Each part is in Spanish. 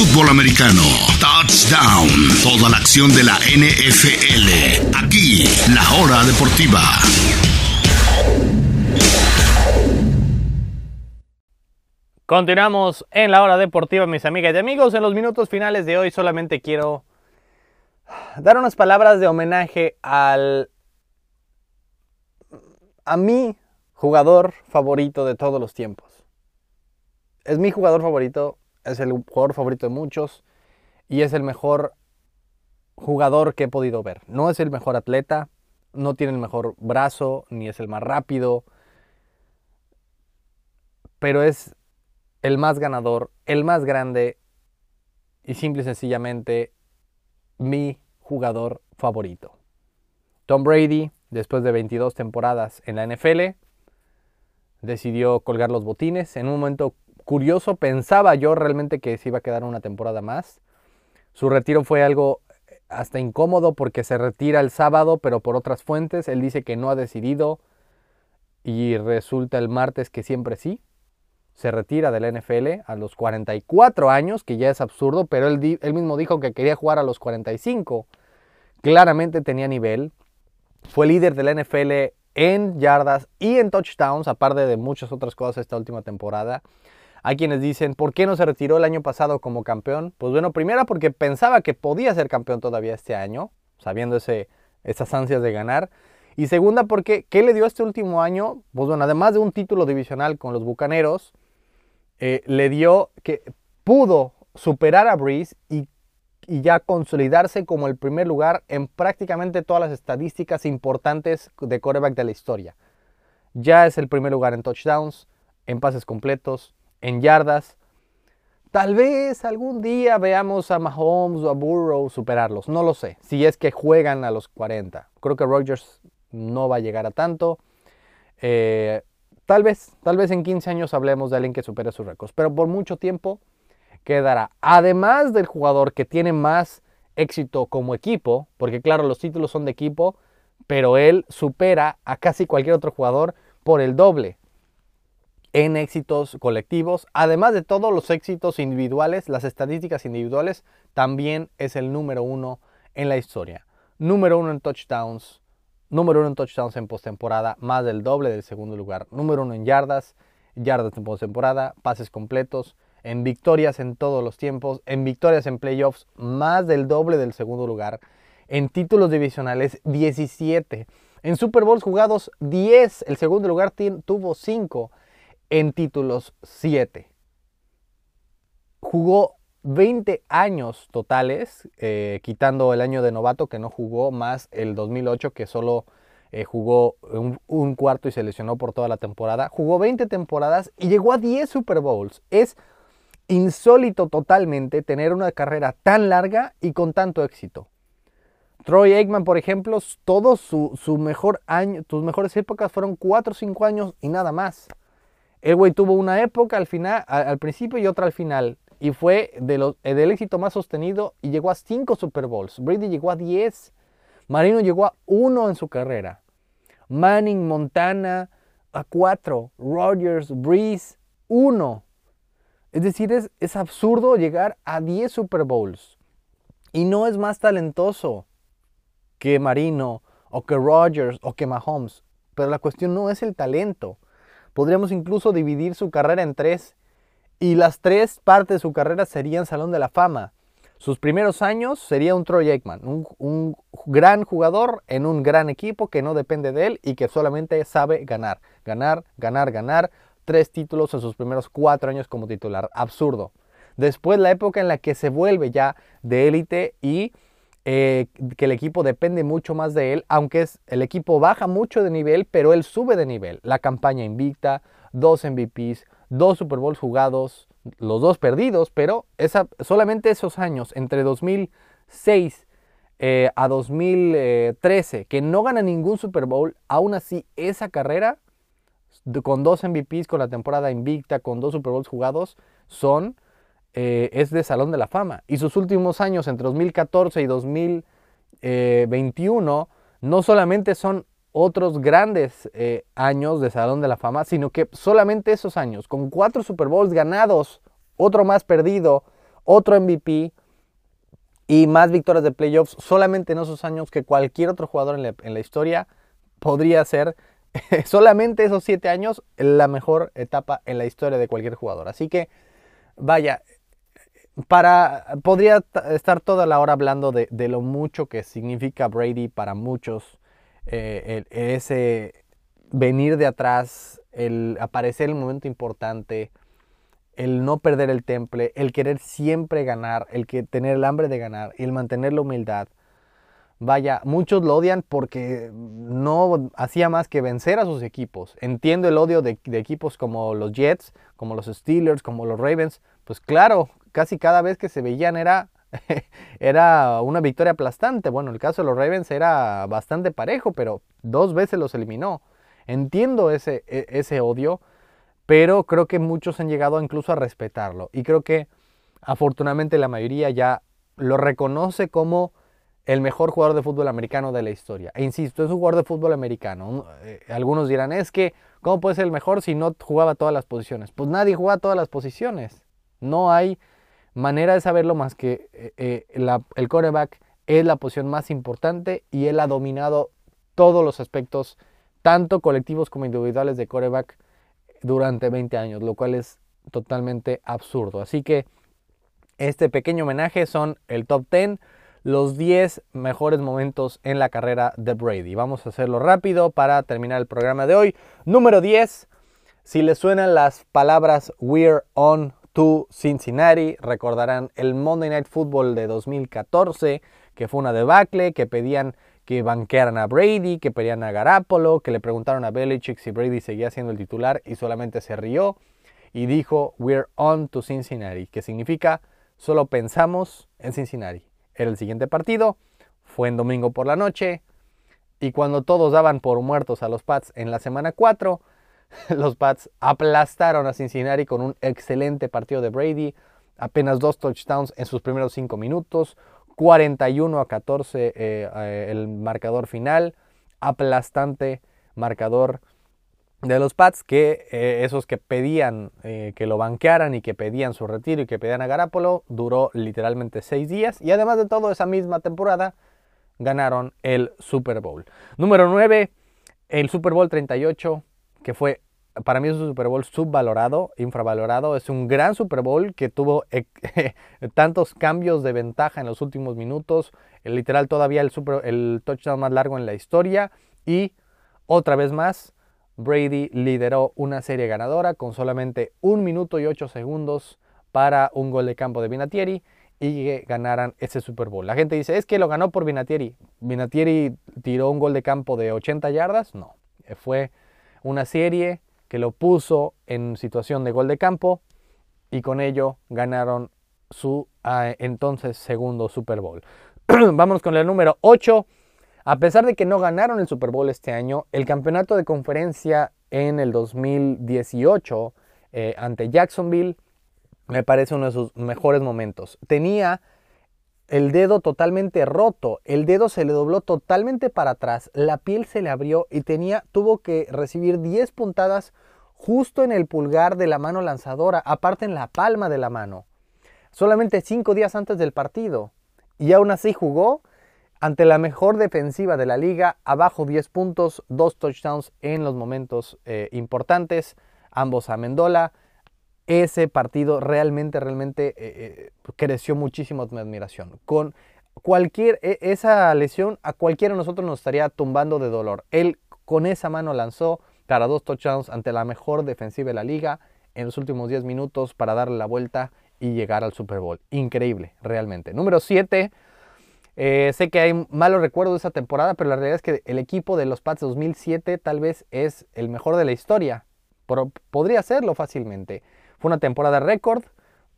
fútbol americano. Touchdown. Toda la acción de la NFL. Aquí, la hora deportiva. Continuamos en la hora deportiva, mis amigas y amigos. En los minutos finales de hoy solamente quiero dar unas palabras de homenaje al a mi jugador favorito de todos los tiempos. Es mi jugador favorito, es el jugador favorito de muchos y es el mejor jugador que he podido ver. No es el mejor atleta, no tiene el mejor brazo, ni es el más rápido, pero es el más ganador, el más grande y simple y sencillamente mi jugador favorito. Tom Brady, después de 22 temporadas en la NFL, decidió colgar los botines. En un momento curioso, pensaba yo realmente que se iba a quedar una temporada más. Su retiro fue algo hasta incómodo porque se retira el sábado, pero por otras fuentes. Él dice que no ha decidido y resulta el martes que siempre sí se retira del NFL a los 44 años, que ya es absurdo, pero él, mismo dijo que quería jugar a los 45. Claramente tenía nivel. Fue líder del NFL en yardas y en touchdowns, aparte de muchas otras cosas esta última temporada. Hay quienes dicen, ¿por qué no se retiró el año pasado como campeón? Pues bueno, primera porque pensaba que podía ser campeón todavía este año, sabiendo ese, esas ansias de ganar. Y segunda porque, ¿qué le dio este último año? Pues bueno, además de un título divisional con los Bucaneros, eh, le dio que pudo superar a Breeze y, y, ya consolidarse como el primer lugar en prácticamente todas las estadísticas importantes de quarterback de la historia. Ya es el primer lugar en touchdowns, en pases completos, en yardas. Tal vez algún día veamos a Mahomes o a Burrow superarlos, no lo sé, si es que juegan a los 40. Creo que Rodgers no va a llegar a tanto. Eh, Tal vez, tal vez en 15 años hablemos de alguien que supere sus récords, pero por mucho tiempo quedará. Además del jugador que tiene más éxito como equipo, porque claro, los títulos son de equipo, pero él supera a casi cualquier otro jugador por el doble en éxitos colectivos. Además de todos los éxitos individuales, las estadísticas individuales, también es el número uno en la historia. Número uno en touchdowns, Número uno en touchdowns en postemporada, más del doble del segundo lugar. Número uno en yardas, yardas en postemporada, pases completos, en victorias en todos los tiempos, en victorias en playoffs, más del doble del segundo lugar. En títulos divisionales, 17. En Super Bowls jugados, 10. El segundo lugar tuvo 5. En títulos, 7. Jugó 20 años totales, eh, quitando el año de novato que no jugó, más el 2008 que solo eh, jugó un, cuarto y se lesionó por toda la temporada. Jugó 20 temporadas y llegó a 10 Super Bowls. Es insólito totalmente tener una carrera tan larga y con tanto éxito. Troy Aikman, por ejemplo, todo su, su mejor año, tus mejores épocas fueron 4 o 5 años y nada más. El güey tuvo una época al final, al, principio y otra al final y fue de los, del éxito más sostenido y llegó a 5 Super Bowls. Brady llegó a 10. Marino llegó a 1 en su carrera. Manning, Montana a 4. Rogers, Breeze, 1. Es decir, es, es absurdo llegar a 10 Super Bowls. Y no es más talentoso que Marino o que Rogers o que Mahomes. Pero la cuestión no es el talento. Podríamos incluso dividir su carrera en tres y las tres partes de su carrera serían Salón de la Fama. Sus primeros años sería un Troy Aikman, un, un, gran jugador en un gran equipo que no depende de él y que solamente sabe ganar, ganar, ganar, ganar. Tres títulos en sus primeros cuatro años como titular. Absurdo. Después la época en la que se vuelve ya de élite y eh, que el equipo depende mucho más de él, aunque el equipo baja mucho de nivel, pero él sube de nivel. La campaña invicta, dos MVPs, dos Super Bowls jugados, los dos perdidos, pero esa, solamente esos años, entre 2006 eh, a 2013, que no gana ningún Super Bowl, aún así esa carrera, con dos MVPs, con la temporada invicta, con dos Super Bowls jugados, son, eh, es de Salón de la Fama. Y sus últimos años, entre 2014 y 2021, no solamente son otros grandes eh, años de Salón de la Fama, sino que solamente esos años, con cuatro Super Bowls ganados, otro más perdido, otro MVP y más victorias de playoffs solamente en esos años que cualquier otro jugador en la, en la historia podría ser solamente esos siete años la mejor etapa en la historia de cualquier jugador. Así que, vaya, para, podría estar toda la hora hablando de, de lo mucho que significa Brady para muchos, eh, ese venir de atrás, el aparecer en el momento importante, el no perder el temple, el querer siempre ganar, el que tener el hambre de ganar el mantener la humildad. Vaya, muchos lo odian porque no hacía más que vencer a sus equipos. Entiendo el odio de, equipos como los Jets, como los Steelers, como los Ravens. Pues claro, casi cada vez que se veían era, era una victoria aplastante. Bueno, el caso de los Ravens era bastante parejo, pero dos veces los eliminó. Entiendo ese, e, ese odio, pero creo que muchos han llegado incluso a respetarlo. Y creo que afortunadamente la mayoría ya lo reconoce como el mejor jugador de fútbol americano de la historia. E insisto, es un jugador de fútbol americano. Eh, algunos dirán, es que, ¿cómo puede ser el mejor si no jugaba todas las posiciones? Pues nadie juega todas las posiciones. No hay manera de saberlo más que eh, eh, el quarterback es la posición más importante y él ha dominado todos los aspectos, tanto colectivos como individuales de quarterback durante 20 años, lo cual es totalmente absurdo. Así que este pequeño homenaje son el top 10 los 10 mejores momentos en la carrera de Brady. Vamos a hacerlo rápido para terminar el programa de hoy. Número 10. Si les suenan las palabras We're on to Cincinnati, recordarán el Monday Night Football de 2014, que fue una debacle, que pedían que banquearan a Brady, que pedían a Garapolo, que le preguntaron a Belichick si Brady seguía siendo el titular y solamente se rió y dijo We're on to Cincinnati, que significa solo pensamos en Cincinnati. Era el siguiente partido, fue en domingo por la noche, y cuando todos daban por muertos a los Pats en la semana 4, los Pats aplastaron a Cincinnati con un excelente partido de Brady, apenas dos touchdowns en sus primeros 5 minutos, 41 a 14 eh, eh, el marcador final, aplastante marcador de los Pats, que eh, esos que pedían que lo banquearan y que pedían su retiro y que pedían a Garapolo, duró literalmente seis días. Y además de todo, esa misma temporada ganaron el Super Bowl. Número 9, el Super Bowl 38, que fue, para mí es un Super Bowl subvalorado, infravalorado. Es un gran Super Bowl que tuvo tantos cambios de ventaja en los últimos minutos. literal, todavía el, el touchdown más largo en la historia. Y otra vez más, Brady lideró una serie ganadora con solamente un minuto y ocho segundos para un gol de campo de Vinatieri y que ganaran ese Super Bowl. La gente dice, es que lo ganó por Vinatieri. ¿Vinatieri tiró un gol de campo de 80 yardas? No, fue una serie que lo puso en situación de gol de campo y con ello ganaron su ah, entonces segundo Super Bowl. Vamos con el número 8. A pesar de que no ganaron el Super Bowl este año, el campeonato de conferencia en el 2018 eh, ante Jacksonville me parece uno de sus mejores momentos. Tenía el dedo totalmente roto, el dedo se le dobló totalmente para atrás, la piel se le abrió y tenía, tuvo que recibir 10 puntadas justo en el pulgar de la mano lanzadora, aparte en la palma de la mano, solamente 5 días antes del partido. Y aún así jugó ante la mejor defensiva de la liga, abajo 10 puntos, dos touchdowns en los momentos eh, importantes, ambos a Mendola. Ese partido realmente, realmente eh, eh, creció muchísimo mi admiración. Con cualquier, e, esa lesión a cualquiera de nosotros nos estaría tumbando de dolor. Él con esa mano lanzó para dos touchdowns ante la mejor defensiva de la liga en los últimos 10 minutos para darle la vuelta y llegar al Super Bowl. Increíble, realmente. Número 7. Eh, sé que hay malos recuerdos de esa temporada, pero la realidad es que el equipo de los Pats 2007 tal vez es el mejor de la historia. podría serlo fácilmente. Fue una temporada récord,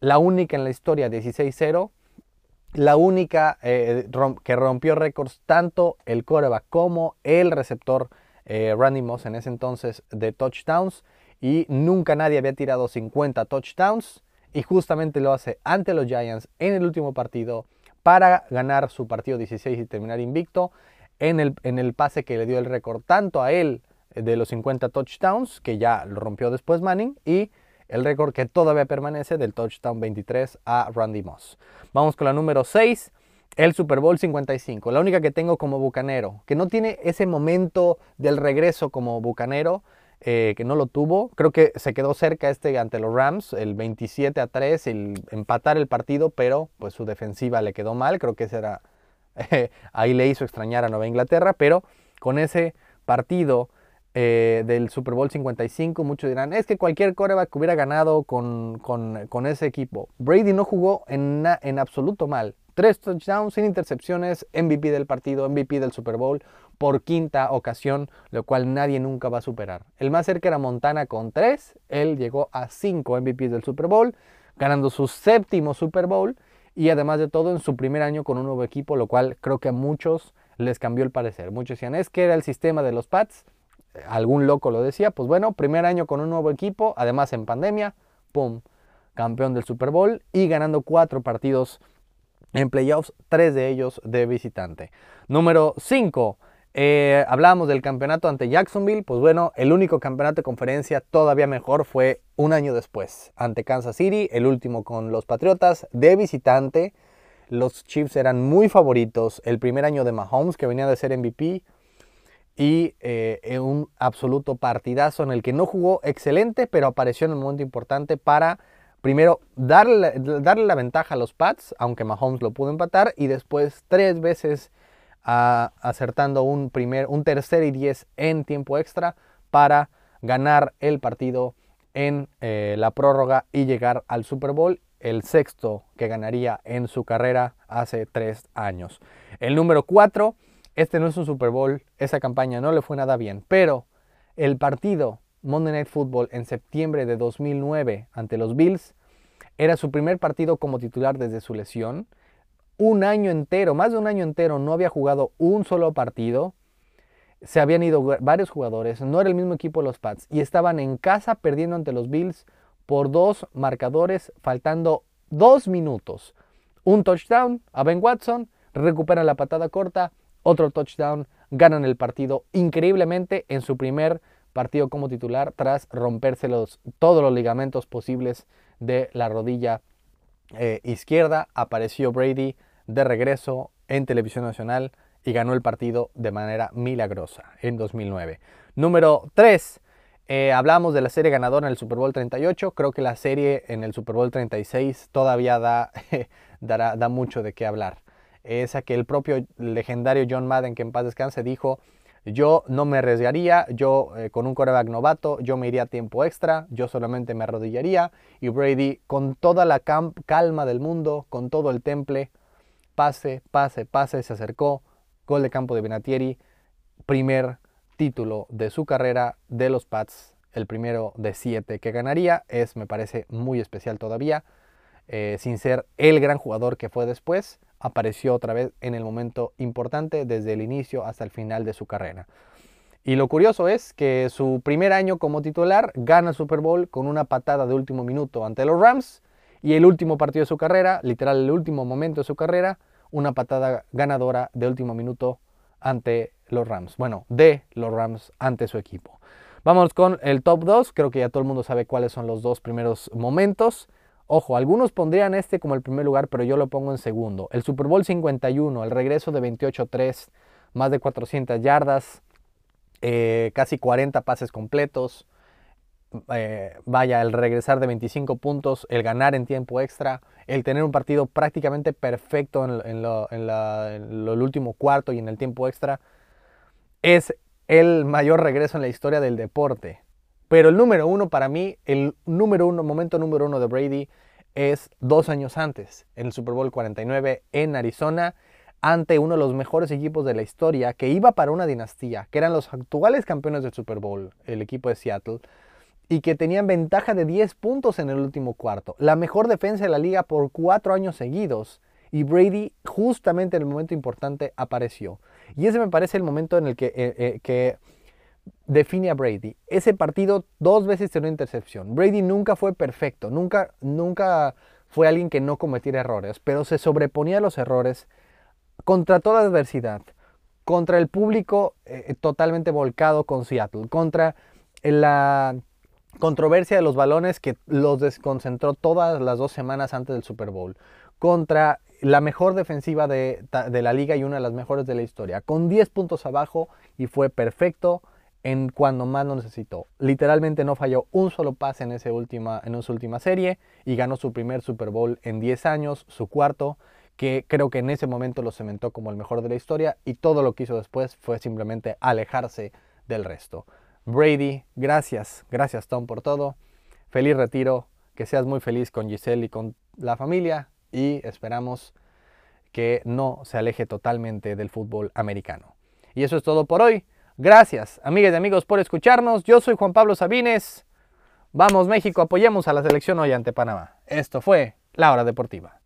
la única en la historia 16-0, la única eh, que rompió récords tanto el coreback como el receptor eh, Randy Moss en ese entonces de touchdowns. Y nunca nadie había tirado 50 touchdowns. Y justamente lo hace ante los Giants en el último partido para ganar su partido 16 y terminar invicto en el, en el pase que le dio el récord tanto a él de los 50 touchdowns, que ya lo rompió después Manning, y el récord que todavía permanece del touchdown 23 a Randy Moss. Vamos con la número 6, el Super Bowl 55, la única que tengo como bucanero, que no tiene ese momento del regreso como bucanero, eh, que no lo tuvo. Creo que se quedó cerca este ante los Rams, el 27 a 3, el empatar el partido, pero pues su defensiva le quedó mal. Creo que ese era, ahí le hizo extrañar a Nueva Inglaterra, pero con ese partido eh, del Super Bowl 55, muchos dirán, es que cualquier coreback hubiera ganado con, con, ese equipo. Brady no jugó en, en absoluto mal. Tres touchdowns sin intercepciones, MVP del partido, MVP del Super Bowl por quinta ocasión, lo cual nadie nunca va a superar. El más cerca era Montana con tres, él llegó a cinco MVPs del Super Bowl, ganando su séptimo Super Bowl y además de todo en su primer año con un nuevo equipo, lo cual creo que a muchos les cambió el parecer. Muchos decían, es que era el sistema de los Pats, algún loco lo decía, pues bueno, primer año con un nuevo equipo, además en pandemia, ¡pum! Campeón del Super Bowl y ganando cuatro partidos en playoffs, tres de ellos de visitante. Número 5. Eh, hablábamos del campeonato ante Jacksonville, pues bueno, el único campeonato de conferencia todavía mejor fue un año después, ante Kansas City, el último con los Patriotas de visitante. Los Chiefs eran muy favoritos el primer año de Mahomes, que venía de ser MVP, y eh, un absoluto partidazo en el que no jugó excelente, pero apareció en un momento importante para primero darle, darle la ventaja a los Pats, aunque Mahomes lo pudo empatar, y después tres veces acertando un, primer, un tercer y diez en tiempo extra para ganar el partido en eh, la prórroga y llegar al Super Bowl, el sexto que ganaría en su carrera hace tres años. El número cuatro, este no es un Super Bowl, esa campaña no le fue nada bien, pero el partido Monday Night Football en septiembre de 2009 ante los Bills era su primer partido como titular desde su lesión un año entero, más de un año entero, no había jugado un solo partido. Se habían ido varios jugadores, no era el mismo equipo los Pats y estaban en casa perdiendo ante los Bills por dos marcadores, faltando dos minutos. Un touchdown a Ben Watson, recuperan la patada corta, otro touchdown, ganan el partido increíblemente en su primer partido como titular tras romperse todos los ligamentos posibles de la rodilla eh, izquierda. Apareció Brady de regreso en televisión nacional y ganó el partido de manera milagrosa en 2009. Número 3. Eh, hablamos de la serie ganadora en el Super Bowl 38. Creo que la serie en el Super Bowl 36 todavía da, da mucho de qué hablar. Esa que el propio legendario John Madden, que en paz descanse, dijo, yo no me arriesgaría, yo eh, con un coreback novato, yo me iría a tiempo extra, yo solamente me arrodillaría y Brady con toda la calma del mundo, con todo el temple, pase, pase, pase, se acercó, gol de campo de Benatieri, primer título de su carrera de los Pats, el primero de siete que ganaría, es, me parece, muy especial todavía, eh, sin ser el gran jugador que fue después, apareció otra vez en el momento importante desde el inicio hasta el final de su carrera. Y lo curioso es que su primer año como titular gana el Super Bowl con una patada de último minuto ante los Rams y el último partido de su carrera, literal el último momento de su carrera, una patada ganadora de último minuto ante los Rams. Bueno, de los Rams ante su equipo. Vamos con el top 2. Creo que ya todo el mundo sabe cuáles son los dos primeros momentos. Ojo, algunos pondrían este como el primer lugar, pero yo lo pongo en segundo. El Super Bowl 51, el regreso de 28-3, más de 400 yardas, eh, casi 40 pases completos. Eh, vaya, el regresar de 25 puntos, el ganar en tiempo extra, el tener un partido prácticamente perfecto en, el último cuarto y en el tiempo extra, es el mayor regreso en la historia del deporte. Pero el número uno para mí, el número uno, momento número uno de Brady es dos años antes, en el Super Bowl 49 en Arizona, ante uno de los mejores equipos de la historia que iba para una dinastía, que eran los actuales campeones del Super Bowl, el equipo de Seattle y que tenían ventaja de 10 puntos en el último cuarto. La mejor defensa de la liga por cuatro años seguidos. Y Brady justamente en el momento importante apareció. Y ese me parece el momento en el que, eh, eh, que define a Brady. Ese partido dos veces una intercepción. Brady nunca fue perfecto, nunca, nunca fue alguien que no cometiera errores, pero se sobreponía a los errores contra toda adversidad, contra el público eh, totalmente volcado con Seattle, contra la controversia de los balones que los desconcentró todas las dos semanas antes del Super Bowl, contra la mejor defensiva de, de, la liga y una de las mejores de la historia, con 10 puntos abajo y fue perfecto en cuando más lo necesitó. Literalmente no falló un solo pase en, ese última, en su última serie y ganó su primer Super Bowl en 10 años, su cuarto, que creo que en ese momento lo cementó como el mejor de la historia y todo lo que hizo después fue simplemente alejarse del resto. Brady, gracias, gracias Tom por todo. Feliz retiro, que seas muy feliz con Giselle y con la familia y esperamos que no se aleje totalmente del fútbol americano. Y eso es todo por hoy. Gracias, amigas y amigos, por escucharnos. Yo soy Juan Pablo Sabines. Vamos México, apoyemos a la selección hoy ante Panamá. Esto fue La Hora Deportiva.